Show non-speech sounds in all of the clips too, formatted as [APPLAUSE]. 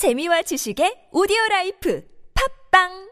재미와 지식의 오디오 라이프. 팝빵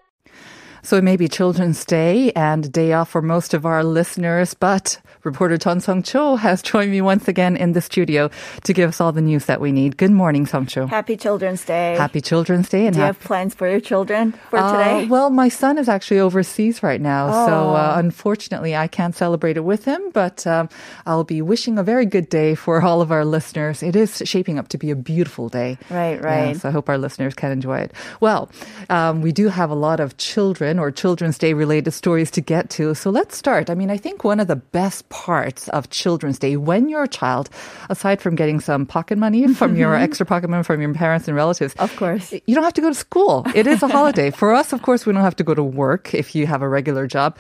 So it may be Children's Day and day off for most of our listeners, but reporter Chun Sung Cho has joined me once again in the studio to give us all the news that we need. Good morning, Sung Cho. Happy Children's Day. Happy Children's Day. And Do you have plans for your children for Uh, today? well, my son is actually overseas right now, so uh, Oh. unfortunately I can't celebrate it with him. But um, I'll be wishing a very good day for all of our listeners. It is shaping up to be a beautiful day. Right, Yeah, right. so I hope our listeners can enjoy it. Well, um, we do have a lot of children or Children's Day related stories to get to. So let's start. I mean, I think one of the best parts of Children's Day when you're a child, aside from getting some pocket money [LAUGHS] from your mm-hmm. extra pocket money from your parents and relatives, Of course. you don't have to go to school. It is a holiday. For us, of course, we don't have to go to work if you have a regular job.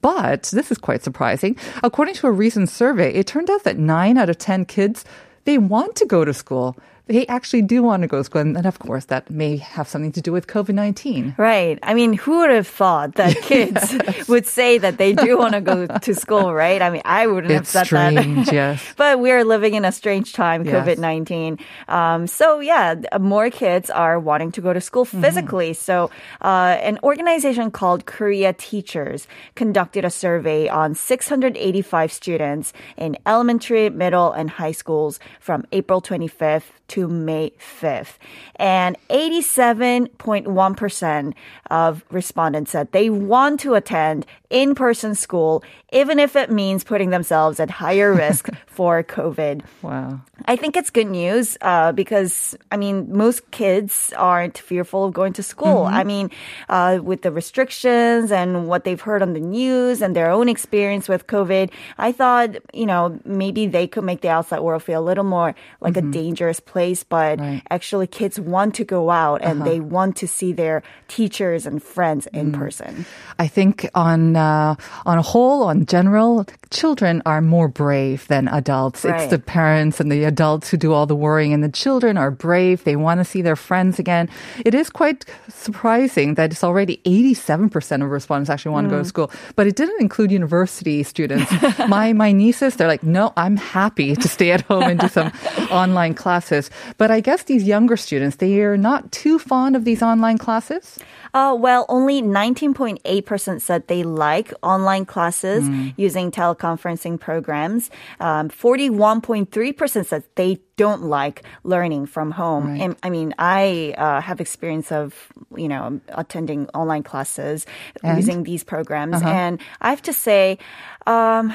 But this is quite surprising. According to a recent survey, it turned out that nine out of 10 kids, they want to go to school. They actually do want to go to school. And, of course, that may have something to do with COVID 19. Right. I mean, who would have thought that [LAUGHS] kids would say that they do want to go to school, right? I mean, I wouldn't It's have said that strange, that. [LAUGHS] yes. but we're living in a strange time, Yes. COVID 19. Um, so, yeah, more kids are wanting to go to school Mm-hmm. physically. So, uh, an organization called Korea Teachers conducted a survey on 685 students in elementary, middle, and high schools from April 25th to May 5th. And 87.1% of respondents said they want to attend in person school, even if it means putting themselves at higher risk [LAUGHS] for COVID. Wow. I think it's good news uh, because, I mean, most kids aren't fearful of going to school. I mean, uh, with the restrictions and what they've heard on the news and their own experience with COVID, I thought, you know, maybe they could make the outside world feel a little more like a dangerous place. But Right. actually, kids want to go out and they want to see their teachers and friends in person. I think on uh, on a whole, on general, children are more brave than adults. It's the parents and the adults who do all the worrying, and the children are brave. They want to see their friends again. It is quite surprising that it's already 87% of respondents actually want to go to school, but it didn't include university students. [LAUGHS] my my nieces, they're like, no, I'm happy to stay at home and do some [LAUGHS] online classes. But I guess these younger students, they are not too fond of these online classes. Uh, well, only 19.8% said they like online classes using teleconferencing programs. Um, 41.3% said they don't like learning from home. Right. And I mean, I uh, have experience of, you know, attending online classes And? using these programs. And I have to say, um,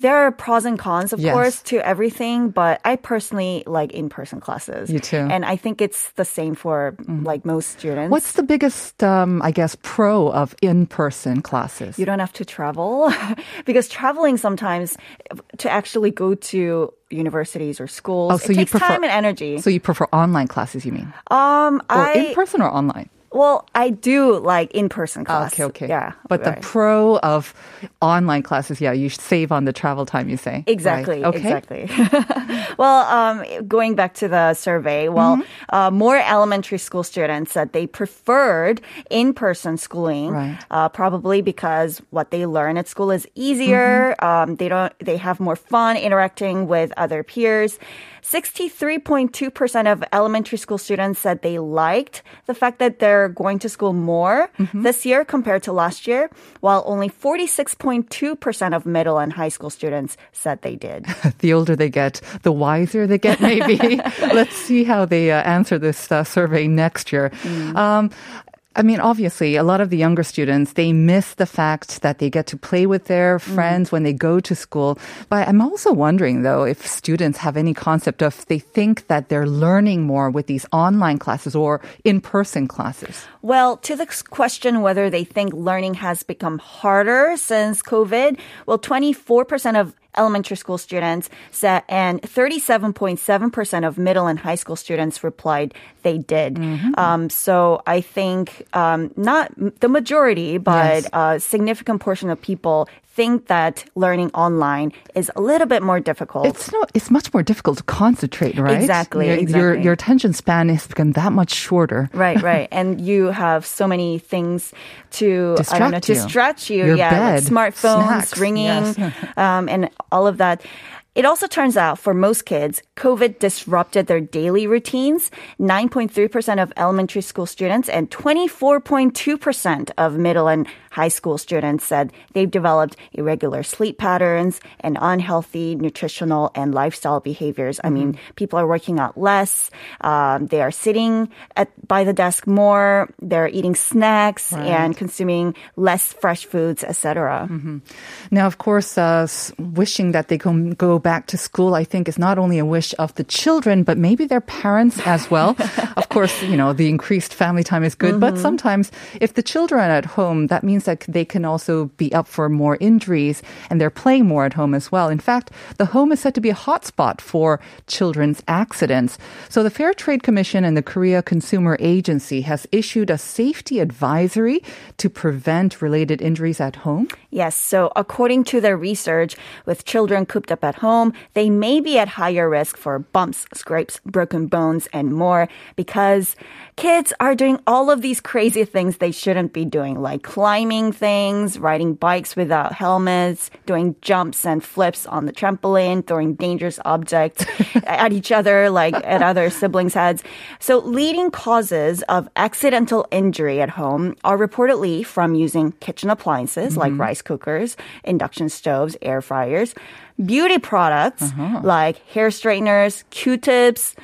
there are pros and cons, of Yes. course, to everything, but I personally like in-person classes. You too. And I think it's the same for like most students. What's the biggest, um, I guess, pro of in-person classes? You don't have to travel [LAUGHS] because traveling sometimes to actually go to universities or schools Oh, so it you takes prefer- time and energy. So you prefer online classes, you mean? um, Or I in person or online? Well, I do like in-person class. Okay, okay. Yeah, But the pro of online classes, yeah, you save on the travel time, you say. Exactly. Right. Okay. Exactly. [LAUGHS] well, um, going back to the survey, well, Mm-hmm. uh, more elementary school students said they preferred in-person schooling, Right. uh, probably because what they learn at school is easier. Mm-hmm. Um, they don't. They have more fun interacting with other peers. 63.2% of elementary school students said they liked the fact that they're going to school more Mm-hmm. this year compared to last year, while only 46.2% of middle and high school students said they did. [LAUGHS] The older they get, the wiser they get, maybe. [LAUGHS] Let's see how they uh, answer this uh, survey next year. Mm. Um, I mean, obviously, a lot of the younger students, they miss the fact that they get to play with their Mm. friends when they go to school. But I'm also wondering, though, if students have any concept of they think that they're learning more with these online classes or in-person classes. Well, to the question whether they think learning has become harder since COVID, well, 24% of elementary school students said, and 37.7% of middle and high school students replied they did. Um, so I think um, not the majority, but Yes. a significant portion of people think that learning online is a little bit more difficult. It's no, it's much more difficult to concentrate, right? Exactly, Your, Your, exactly. your attention span has become that much shorter. Right, [LAUGHS] right. And you have so many things to I don't know, Distract you. distract you. Your yeah, bed, like smartphones snacks, ringing, yes. [LAUGHS] um, and all of that. It also turns out for most kids, COVID disrupted their daily routines. 9.3% of elementary school students and 24.2% of middle and high school students said they've developed irregular sleep patterns and unhealthy nutritional and lifestyle behaviors. I mean, people are working out less. Um, they are sitting at, by the desk more. They're eating snacks and consuming less fresh foods, etc. Now, of course, uh, wishing that they can go back to school, I think, is not only a wish of the children, but maybe their parents as well. [LAUGHS] of course, you know, the increased family time is good, but mm-hmm. sometimes if the children are at home, that means that they can also be up for more injuries and they're playing more at home as well. In fact, the home is said to be a hotspot for children's accidents. So the Fair Trade Commission and the Korea Consumer Agency has issued a safety advisory to prevent related injuries at home. Yes. So according to their research, with children cooped up at home, they may be at higher risk for bumps, scrapes, broken bones, and more because kids are doing all of these crazy things they shouldn't be doing, like climbing things, riding bikes without helmets, doing jumps and flips on the trampoline, throwing dangerous objects [LAUGHS] at each other, like at other siblings' heads. So leading causes of accidental injury at home are reportedly from using kitchen appliances like mm-hmm. rice cookers, induction stoves, air fryers, beauty products uh-huh. like hair straighteners, Q-tips,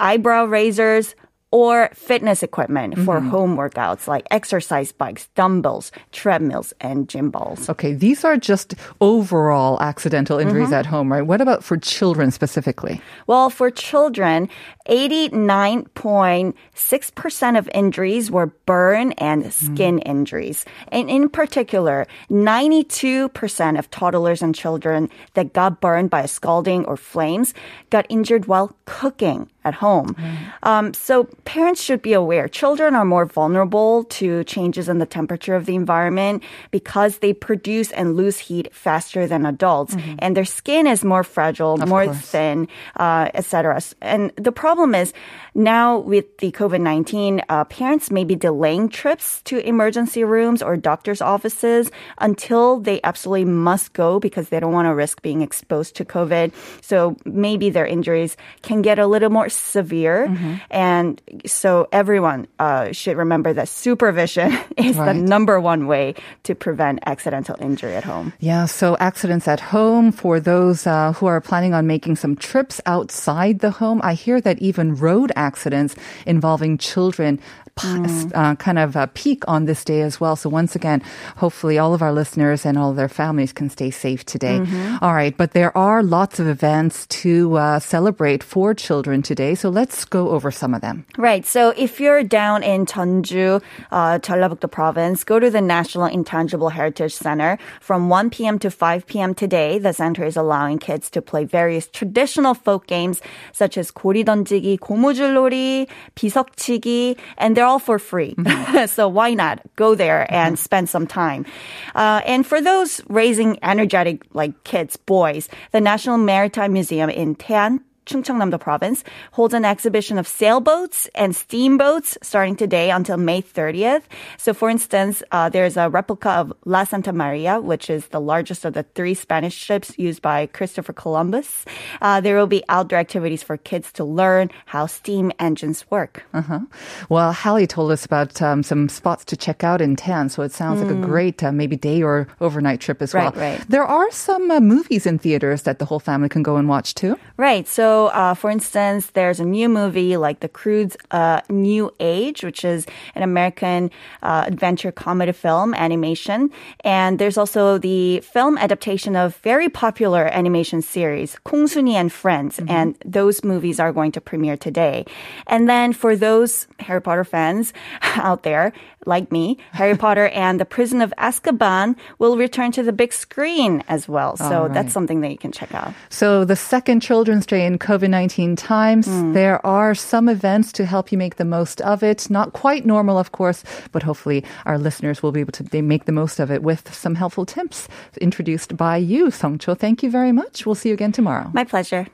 eyebrow razors, or fitness equipment for mm-hmm. home workouts like exercise bikes, dumbbells, treadmills, and gym balls. Okay, these are just overall accidental injuries mm-hmm. at home, right? What about for children specifically? Well, for children, 89.6% of injuries were burn and mm-hmm. skin injuries. And in particular, 92% of toddlers and children that got burned by scalding or flames got injured while cooking at home. Um, so parents should be aware children are more vulnerable to changes in the temperature of the environment because they produce and lose heat faster than adults, and their skin is more fragile, more course. thin, uh, etc. And the problem is now with the COVID nineteen, uh, parents may be delaying trips to emergency rooms or doctors' offices until they absolutely must go because they don't want to risk being exposed to COVID. So maybe their injuries can get a little more severe, and so everyone uh, should remember that supervision [LAUGHS] is the number one way to prevent accidental injury at home. Yeah, so accidents at home for those uh, who are planning on making some trips outside the home. I hear that even road accidents involving children p- uh, kind of uh, peak on this day as well. So once again, hopefully all of our listeners and all their families can stay safe today. All right, but there are lots of events to uh, celebrate for children today. So let's go over some of them. Right. So if you're down in Jeonju, uh, province, go to the National Intangible Heritage Center from 1 p.m. to 5 p.m. today. The center is allowing kids to play various traditional folk games such as 고리 던지기, 고무줄놀이, 비석치기, and they're all for free. Mm-hmm. [LAUGHS] so why not go there mm-hmm. and mm-hmm. spend some time? Uh, and for those raising energetic like kids, boys, the National Maritime Museum in Taean Chungcheongnam-do province holds an exhibition of sailboats and steamboats starting today until May 30th. So, for instance, uh, there's a replica of La Santa Maria, which is the largest of the three Spanish ships used by Christopher Columbus. Uh, there will be outdoor activities for kids to learn how steam engines work. Uh-huh. Well, Hallie told us about um, some spots to check out in Taean, so it sounds like a great uh, maybe day or overnight trip as well. Right, right. There are some uh, movies in theaters that the whole family can go and watch too. Right. So, uh, for instance, there's a new movie like The Croods uh, New Age, which is an American uh, adventure comedy film animation. And there's also the film adaptation of very popular animation series, Kongsuni and Friends. And those movies are going to premiere today. And then for those Harry Potter fans [LAUGHS] out there, like me, Harry [LAUGHS] Potter and the Prison of Azkaban will return to the big screen as well. So right. that's something that you can check out. So the second Children's Day in COVID 19 times, hmm. there are some events to help you make the most of it. Not quite normal, of course, but hopefully our listeners will be able to make the most of it with some helpful tips introduced by you, Songcho. Thank you very much. We'll see you again tomorrow. My pleasure.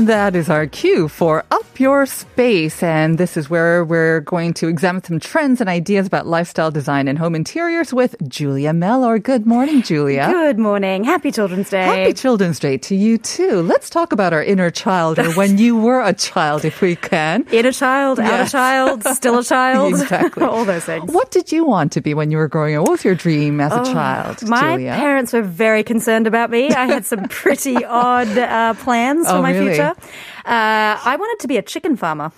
And that is our cue for Up Your Space. And this is where we're going to examine some trends and ideas about lifestyle design and home interiors with Julia Mellor. Good morning, Julia. Good morning. Happy Children's Day. Happy Children's Day to you too. Let's talk about our inner child or when you were a child, if we can. [LAUGHS] Inner child, outer Yes. child, still a child. [LAUGHS] Exactly. [LAUGHS] All those things. What did you want to be when you were growing up? What was your dream as a child, Oh, My Julia? parents were very concerned about me. I had some pretty odd uh, plans for Oh, my really? future. Uh, I wanted to be a chicken farmer.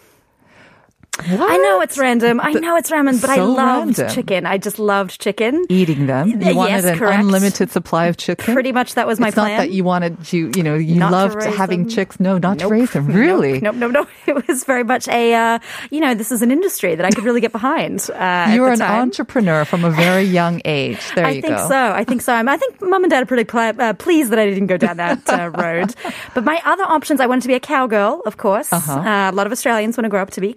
What? I know it's random. I know it's random, but I loved random. chicken. I just loved chicken. Eating them. You Yes, wanted an correct. unlimited supply of chicken. Pretty much that was my it's plan. not that you wanted you you know you Not loved having them. chicks. No, not to raise them. [LAUGHS] Really. Nope, nope, nope, nope. [LAUGHS] It was very much a, uh, you know, this is an industry that I could really get behind. Uh, You were an entrepreneur from a very [LAUGHS] young age. There I you go. I think so. I think so. I'm- I think mum and dad are pretty pl- uh, pleased that I didn't go down that uh, road. But my other options, I wanted to be a cowgirl, of course. Uh-huh. Uh, a lot of Australians want to grow up to be a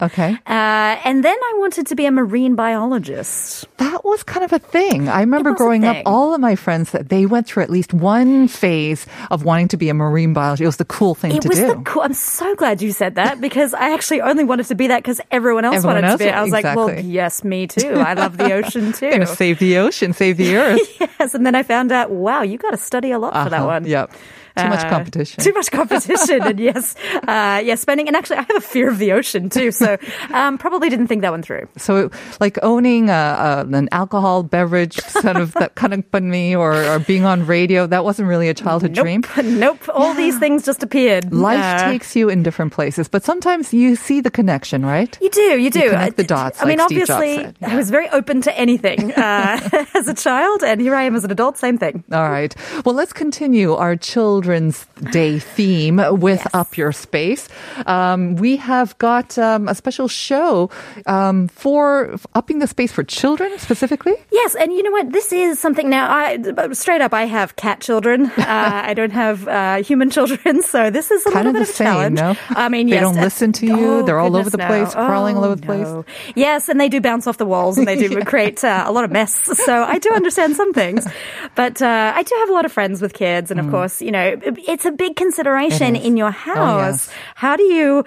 Okay. Uh, and then I wanted to be a marine biologist. That was kind of a thing. I remember growing up, all of my friends that they went through at least one phase of wanting to be a marine biologist. It was the cool thing to do. It to was do. the cool. I'm so glad you said that because I actually only wanted to be that because everyone else Everyone wanted else to be. I was like, well, yes, me [LAUGHS] too. I love the ocean [LAUGHS] too. Gonna save the ocean, save the [LAUGHS] earth. yes, and then I found out, wow, you got to study a lot for that Uh-huh. one. Yep. Too much Uh, competition. Too much competition, and [LAUGHS] yes, uh, yes, spending. And actually, I have a fear of the ocean too, so um, probably didn't think that one through. So, like owning a, a, an alcohol beverage, sort of that kind of me, or, or being on radio, that wasn't really a childhood Nope, dream. [LAUGHS] nope. All these things just appeared. Life Uh, takes you in different places, but sometimes you see the connection, right? You do, you do. connect the I- dots, I mean, Steve obviously, said. I was very open to anything uh, [LAUGHS] as a child, and here I am as an adult. Same thing. All right. Well, let's continue our Children's Day theme with Up Your Space. Um, we have got um, a special show um, for upping the space for children specifically. Yes, and you know what? This is something now. I straight up, I have cat children. [LAUGHS] Uh, I don't have uh, human children, so this is a Kind little of bit the of a same, challenge. no? I mean, They yes, don't uh, listen to you. oh, They're all over the place, no. crawling all Oh, over the place. Yes, and they do bounce off the walls, and they do [LAUGHS] create uh, a lot of mess. So I do understand some things, [LAUGHS] but uh, I do have a lot of friends with kids, and of course, you know, it's a big consideration in your Oh, house. yes. How do you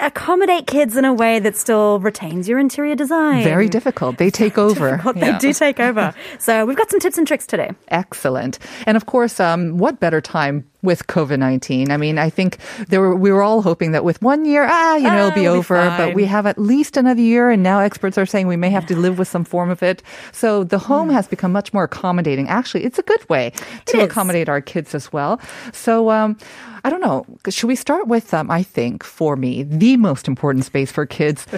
accommodate kids in a way that still retains your interior design? Very difficult. They take over. Well, they Yeah. do take over. So we've got some tips and tricks today. Excellent. And of course, um, what better time with COVID 19? I mean, I think there were, we were all hoping that with one year, ah, you know, it'll Ah, be be over, but we have at least another year. And now experts are saying we may have to live with some form of it. So the home has become much more accommodating. Actually, it's a good way to accommodate our kids as well. So, um, I don't know. Should we start with, um, I think, for me, the most important space for kids? [LAUGHS]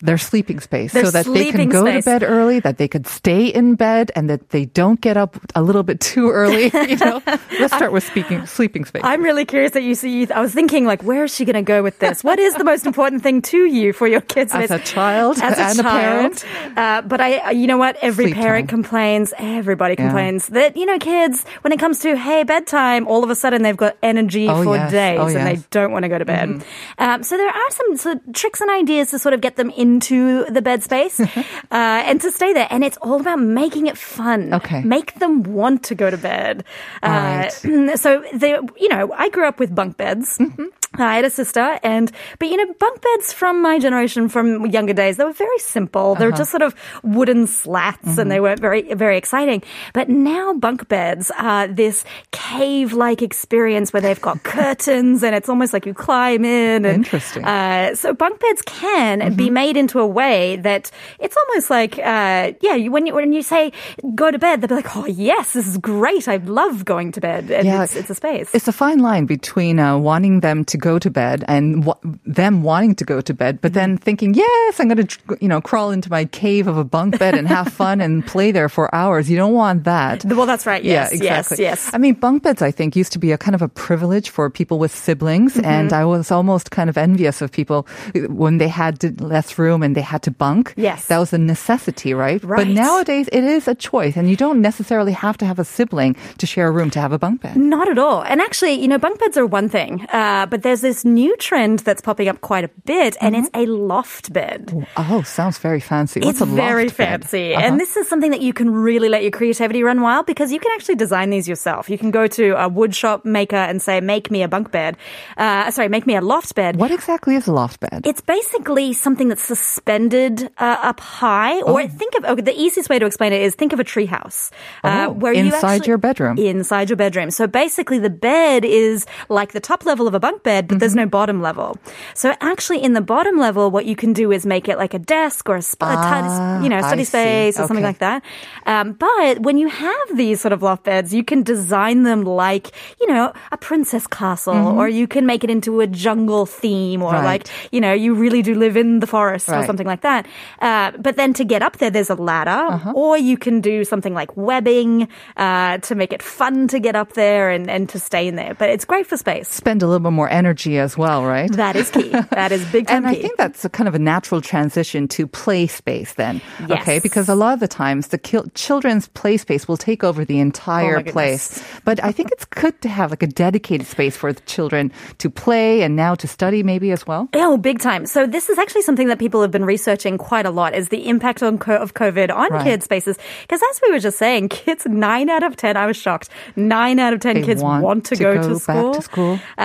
Their sleeping space, Their so that they can go space. to bed early, that they could stay in bed, and that they don't get up a little bit too early. [LAUGHS] You know, let's start with speaking sleeping space. I'm really curious that you see. I was thinking, like, where is she going to go with this? What is the most important thing to you for your kids? As a child as a and a child. Uh, but I, you know what? Every Sleep parent time. complains. Everybody Yeah. complains that you know, kids when it comes to hey bedtime, all of a sudden they've got energy Oh, for yes. days Oh, and they. Mm-hmm. don't want to go to bed. Um, so there are some sort of tricks and ideas to sort of get them into the bed space [LAUGHS] uh, and to stay there. And it's all about making it fun. Okay. make them want to go to bed. Uh, right. [CLEARS THROAT] so they, you know, I grew up with bunk beds. Mm-hmm. I had a sister, and but you know, bunk beds from my generation, from younger days, they were very simple. They were Uh-huh. just sort of wooden slats, Mm-hmm. and they weren't very very exciting. But now bunk beds are this cave-like experience where they've got [LAUGHS] curtains, and it's almost like you climb in. And, Interesting. Uh, so bunk beds can Mm-hmm. be made into a way that it's almost like, uh, yeah, you, when you when you say go to bed, they'll be like, oh yes, this is great. I love going to bed, and Yeah. it's, it's a space. It's a fine line between uh, wanting them to go to bed and them wanting to go to bed, but then thinking, yes, I'm going to, you know, crawl into my cave of a bunk bed and have [LAUGHS] fun and play there for hours. You don't want that. Well, that's right. Yes, yeah, exactly. yes, yes. I mean, bunk beds, I think, used to be a kind of a privilege for people with siblings. Mm-hmm. And I was almost kind of envious of people when they had less room and they had to bunk. Yes. That was a necessity, right? Right. But nowadays, it is a choice. And you don't necessarily have to have a sibling to share a room to have a bunk bed. Not at all. And actually, you know, bunk beds are one thing, uh, but there's there's this new trend that's popping up quite a bit, and it's a loft bed. Oh, sounds very fancy. What's it's a loft very bed? Uh-huh. And this is something that you can really let your creativity run wild because you can actually design these yourself. You can go to a wood shop maker and say, make me a bunk bed. Uh, sorry, make me a loft bed. What exactly is a loft bed? It's basically something that's suspended uh, up high, or Oh. think of okay. The easiest way to explain it is think of a tree house, uh, Oh, where you inside your bedroom. Inside your bedroom. So basically, the bed is like the top level of a bunk bed, but there's Mm-hmm. no bottom level. So actually, in the bottom level, what you can do is make it like a desk or a, sp- a tidy- Ah, you know, I study see. space or something like that. Um, but when you have these sort of loft beds, you can design them like you know a princess castle, or you can make it into a jungle theme, or Mm-hmm. Right. like you know you really do live in the forest or something like that. Uh, but then to get up there, there's a ladder, Uh-huh. or you can do something like webbing uh, to make it fun to get up there and, and to stay in there. But it's great for space. Spend a little bit more energy as well, right? That is key. that is big [LAUGHS] time And I think that's a kind of a natural transition to play space then. Yes. Okay, because a lot of the times the kil- children's play space will take over the entire Oh place. But I think it's good to have like a dedicated space for the children to play and now to study maybe as well. Oh, big time. So this is actually something that people have been researching quite a lot is the impact on co- of COVID on Right. kids' spaces. Because as we were just saying, kids, nine out of 10, I was shocked, nine out of 10 They kids want want, to, to go, to back school. to school. Uh,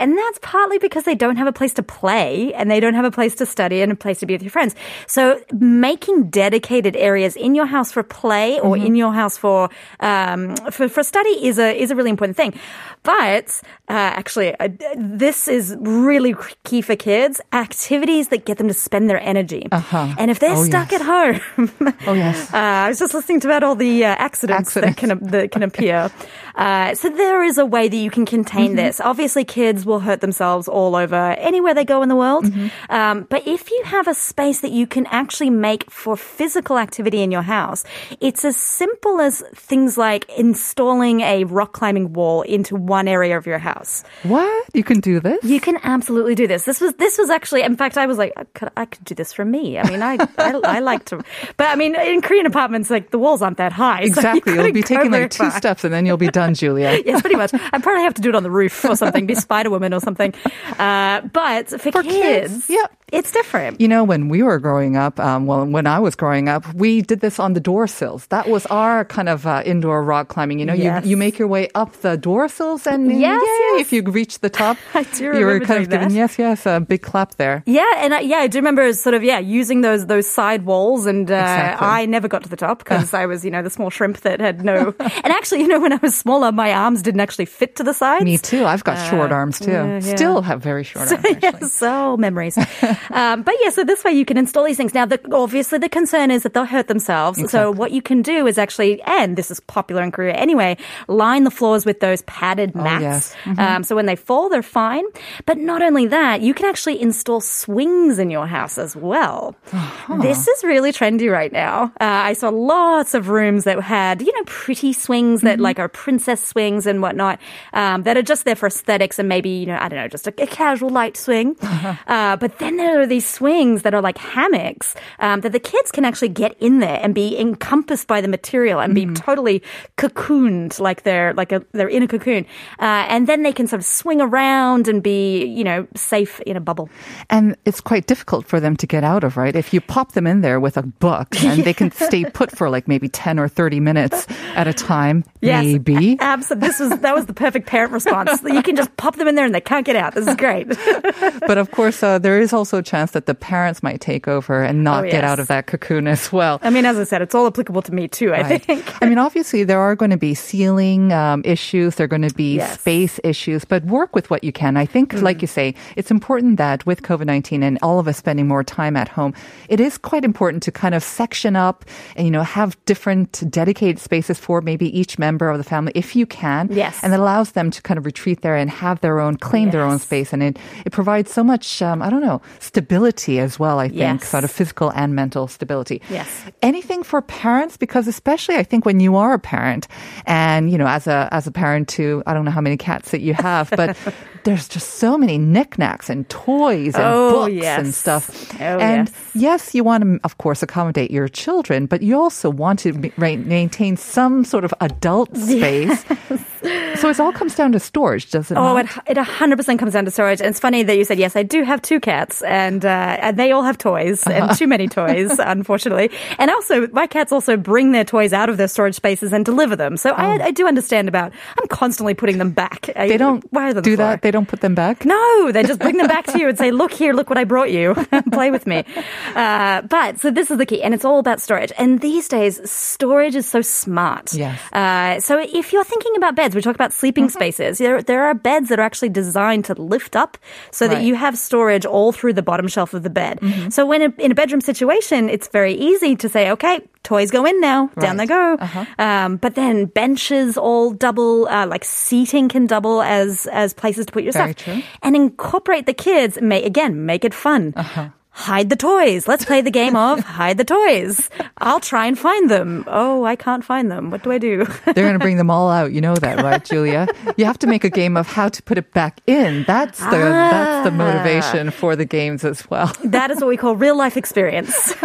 and that's partly because they don't have a place to play and they don't have a place to study and a place to be with your friends. So making dedicated areas in your house for play or Mm-hmm. in your house for, um, for, for study is a, is a really important thing. But, uh, actually, uh, this is really key for kids. Activities that get them to spend their energy. Uh-huh. And if they're Oh, stuck yes. at home, [LAUGHS] Oh, yes. uh, I was just listening to about all the uh, accidents, that can that can appear. [LAUGHS] Uh, so there is a way that you can contain Mm-hmm. this. Obviously, kids will hurt themselves all over anywhere they go in the world. Mm-hmm. Um, but if you have a space that you can actually make for physical activity in your house, it's as simple as things like installing a rock climbing wall into one area of your house. What? You can do this? You can absolutely do this. This was this was actually, in fact, I was like, I could, I could do this for me. I mean, I, I I like to, but I mean, in Korean apartments, like the walls aren't that high. so you Exactly. You'll be taking like two far. steps and then you'll be done, Julia. [LAUGHS] Yes, pretty much. I probably have to do it on the roof or something, be [LAUGHS] Spider Woman or something. Uh, but for, For kids, yeah. it's different. You know, when we were growing up, um, well, when I was growing up, we did this on the door sills. That was our kind of uh, indoor rock climbing. You know, Yes. you, you make your way up the door sills and Yes, yay, yes. if you reach the top, [LAUGHS] I do you were kind of doing giving, that. yes, yes, a big clap there. Yeah, and I, yeah, I do remember sort of yeah using those those side walls, and uh, Exactly. I never got to the top because [LAUGHS] I was you know the small shrimp that had no. [LAUGHS] and actually, you know, when I was smaller, my arms didn't actually fit to the sides. Me too. I've got short arms too. Uh, yeah, yeah. Still have very short [LAUGHS] arms. yeah, so memories. [LAUGHS] um, but yeah, so this way you can install these things. Now, the, obviously, the concern is that they'll hurt themselves. So what you can do is actually, and this is popular in Korea anyway, line the floors with those padded mats. Oh, yes. Mm-hmm. Um, so when they fall, they're fine. But not only that, you can actually install swings in your house as well. Uh-huh. This is really trendy right now. Uh, I saw lots of rooms that had, you know, pretty swings that Mm-hmm. like are princess swings and whatnot um, that are just there for aesthetics and maybe, you know, I don't know, just a, a casual light swing. [LAUGHS] Uh-huh. Uh, but then there are these swings that are like hammocks um, that the kids can actually get in there and be encompassed by the material and be totally cocooned like they're like a, they're in a cocoon. Uh, and then they can sort of swing around and be, you know, safe in a bubble. And it's quite difficult for them to get out of, right? If you pop them in there with a book [LAUGHS] and they can stay put for like maybe 10 or 30 minutes at a time, maybe. Absolutely. This was that was the perfect parent response. [LAUGHS] You can just pop them in there and they can't get out. This is great. [LAUGHS] but of course, uh, there is also a chance that the parents might take over and not Oh, get out of that cocoon as well. I mean, as I said, it's all applicable to me too. I Right. think. I mean, obviously, there are going to be ceiling um, issues. There are going to be Yes. space issues, but work with what you can. I think, like you say, it's important that with COVID 19 and all of us spending more time at home, it is quite important to kind of section up and, you know, have different dedicated spaces for maybe each member of the family if you can. Yes. And it allows them to kind of retreat there and have their own, claim their own space. And it, it provides so much, um, I don't know, stability as well, I think, Yes. sort of physical and mental stability. Yes. Anything for parents? Because especially I think when you are a parent and, you know, as a, as a parent to, I don't know how many cats that you have, but [LAUGHS] there's just so many knickknacks and toys and Oh, books and stuff. Oh, and yes. yes, you want to, of course, accommodate your children, but you also want to ma- maintain some sort of adult [LAUGHS] space. So it all comes down to storage, does it? Oh, not? it, it 100% comes down to storage. And it's funny that you said, yes, I do have two cats, and, uh, and they all have toys, and too many toys, [LAUGHS] unfortunately. And also, my cats also bring their toys out of their storage spaces and deliver them. So I, I do understand about, I'm constantly putting them back. Oh. they don't Why on the do that. They don't put them back. No, they just bring them back to you and say, look here, look what I brought you. [LAUGHS] Play with me. Uh, but so this is the key, and it's all about storage. And these days, storage is so smart. Yes. Uh, so if you're thinking about beds, we talk about sleeping Mm-hmm. spaces. There, there are beds that are actually designed to lift up so that Right. you have storage all through the bottom shelf of the bed. Mm-hmm. So when a, in a bedroom situation, it's very easy to say, okay, toys go in now, down they go. Uh-huh. Um, but then benches all double, uh, like seating can double as as places to put your Very stuff. true. And incorporate the kids. May, again, make it fun. Uh-huh. Hide the toys. Let's play the game of hide the toys. I'll try and find them. Oh, I can't find them. What do I do? They're going to bring them all out. You know that, right, [LAUGHS] Julia? You have to make a game of how to put it back in. That's the that's the Ah. motivation for the games as well. [LAUGHS] that is what we call real life experience. [LAUGHS]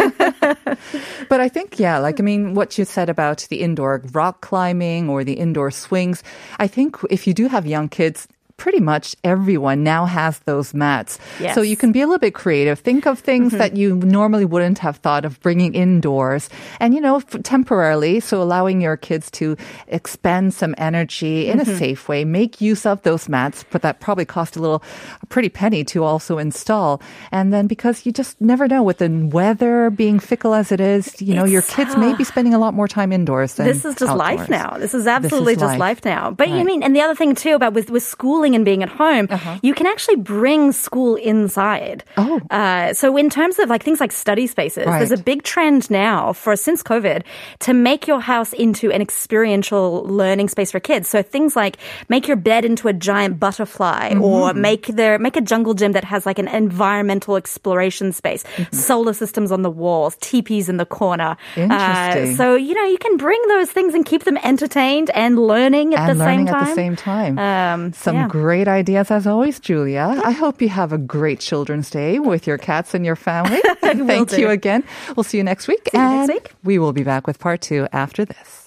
But I think, yeah, like, I mean, what you said about the indoor rock climbing or the indoor swings, I think if you do have young kids, pretty much everyone now has those mats. Yes. So you can be a little bit creative. Think of things mm-hmm. that you normally wouldn't have thought of bringing indoors and, you know, f- temporarily. So allowing your kids to expend some energy in a mm-hmm. safe way, make use of those mats, but that probably cost a little, a pretty penny to also install. And then because you just never know with the weather being fickle as it is, you know, your It's, kids may be spending a lot more time indoors than this is just life now. This is absolutely just life. life. now. But you Right. mean, and the other thing too about with, with schooling and being at home, you can actually bring school inside. Oh. Uh, so in terms of like things like study spaces, there's a big trend now for since COVID to make your house into an experiential learning space for kids. So things like make your bed into a giant butterfly or make their, make a jungle gym that has like an environmental exploration space, solar systems on the walls, teepees in the corner. Interesting. Uh, so, you know, you can bring those things and keep them entertained and learning at and the learning same time. at the same time. Um, Some yeah. Great ideas as always, Julia. I hope you have a great Children's Day with your cats and your family. [LAUGHS] Thank do. you again. We'll see you next week. See you next and week. We will be back with part two after this.